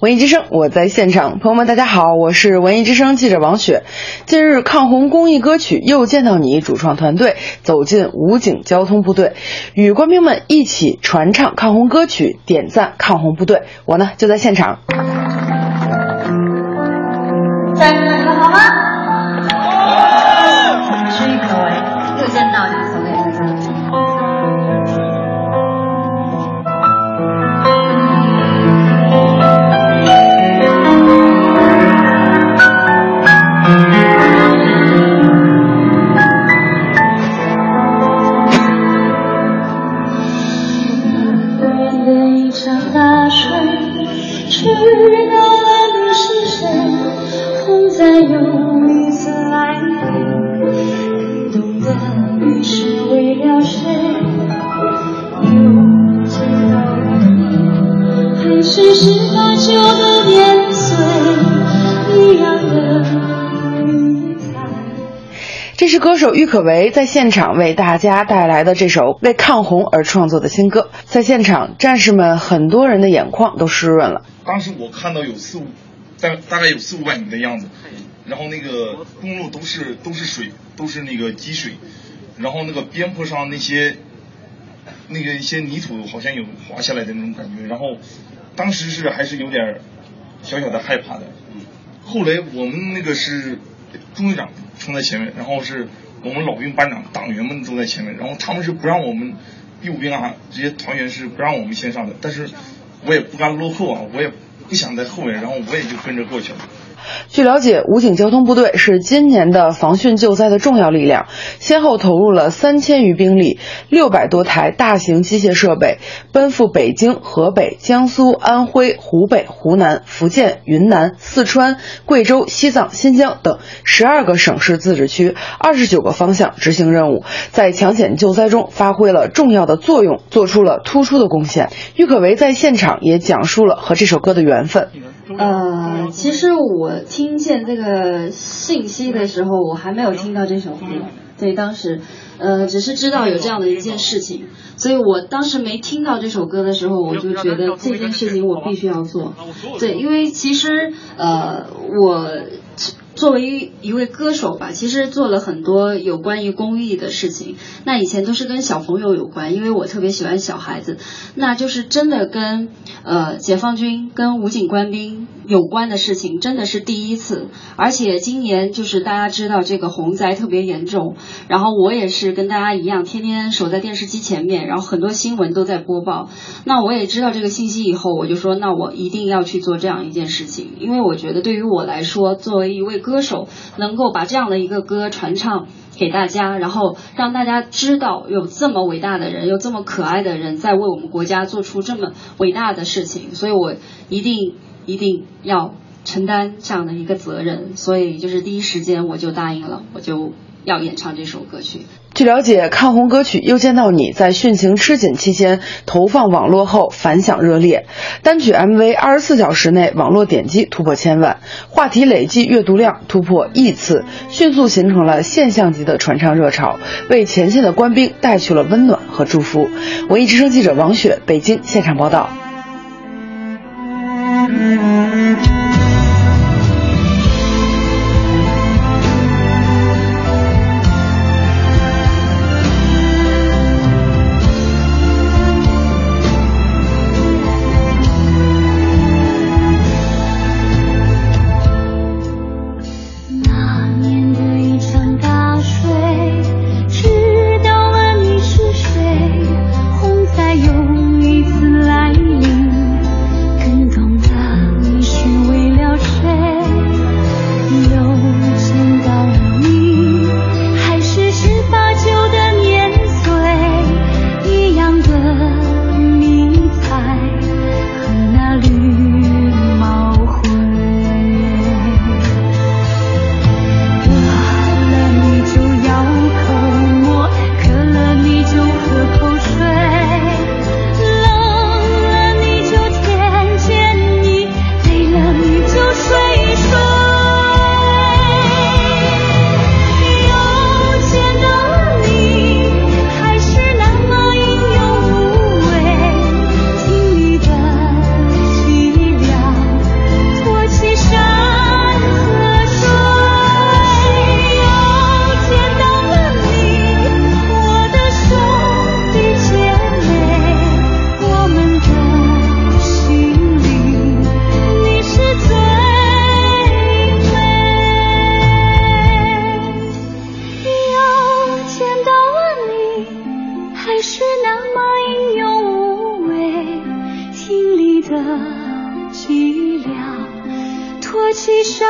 文艺之声，我在现场。朋友们，大家好，我是文艺之声记者王雪。近日，抗洪公益歌曲《又见到你》主创团队走进武警交通部队，与官兵们一起传唱抗洪歌曲，点赞抗洪部队。我呢就在现场。三你，还是十八九的年岁，一样的云彩。这是歌手郁可唯在现场为大家带来的这首为抗洪而创作的新歌。在现场，战士们很多人的眼眶都湿润了。当时我看到有四五，大大概有四五百米的样子，然后那个公路都是都是水，都是那个积水，然后那个边坡上那些那个一些泥土好像有滑下来的那种感觉，然后当时是还是有点儿小小的害怕的。后来我们那个是中队长冲在前面，然后是我们老兵班长、党员们都在前面，然后他们是不让我们义务兵啊这些团员是不让我们先上的，但是我也不甘落后啊，我也不想在后面，然后我也就跟着过去了。据了解，武警交通部队是今年的防汛救灾的重要力量，先后投入了三千余兵力、六百多台大型机械设备，奔赴北京、河北、江苏、安徽、湖北、湖南、福建、云南、四川、贵州、西藏、新疆等十二个省市自治区、二十九个方向执行任务，在抢险救灾中发挥了重要的作用，做出了突出的贡献。郁可唯在现场也讲述了和这首歌的缘分。呃，其实我听见这个信息的时候，我还没有听到这首歌。对，当时，呃，只是知道有这样的一件事情，所以我当时没听到这首歌的时候，我就觉得这件事情我必须要做。对，因为其实，呃，我。作为一位歌手吧，其实做了很多有关于公益的事情。那以前都是跟小朋友有关，因为我特别喜欢小孩子。那就是真的跟呃解放军、跟武警官兵有关的事情，真的是第一次。而且今年就是大家知道这个洪灾特别严重，然后我也是跟大家一样，天天守在电视机前面，然后很多新闻都在播报。那我也知道这个信息以后，我就说，那我一定要去做这样一件事情，因为我觉得对于我来说，作为一位歌。手能够把这样的一个歌传唱给大家，然后让大家知道有这么伟大的人，有这么可爱的人在为我们国家做出这么伟大的事情，所以我一定一定要承担这样的一个责任，所以就是第一时间我就答应了，我就要演唱这首歌曲。据了解，抗洪歌曲《又见到你》在汛情吃紧期间投放网络后反响热烈，单曲 MV 二十四小时内网络点击突破千万，话题累计阅读量突破亿次，迅速形成了现象级的传唱热潮，为前线的官兵带去了温暖和祝福。文艺之声记者王雪，北京现场报道。的寂寥托起山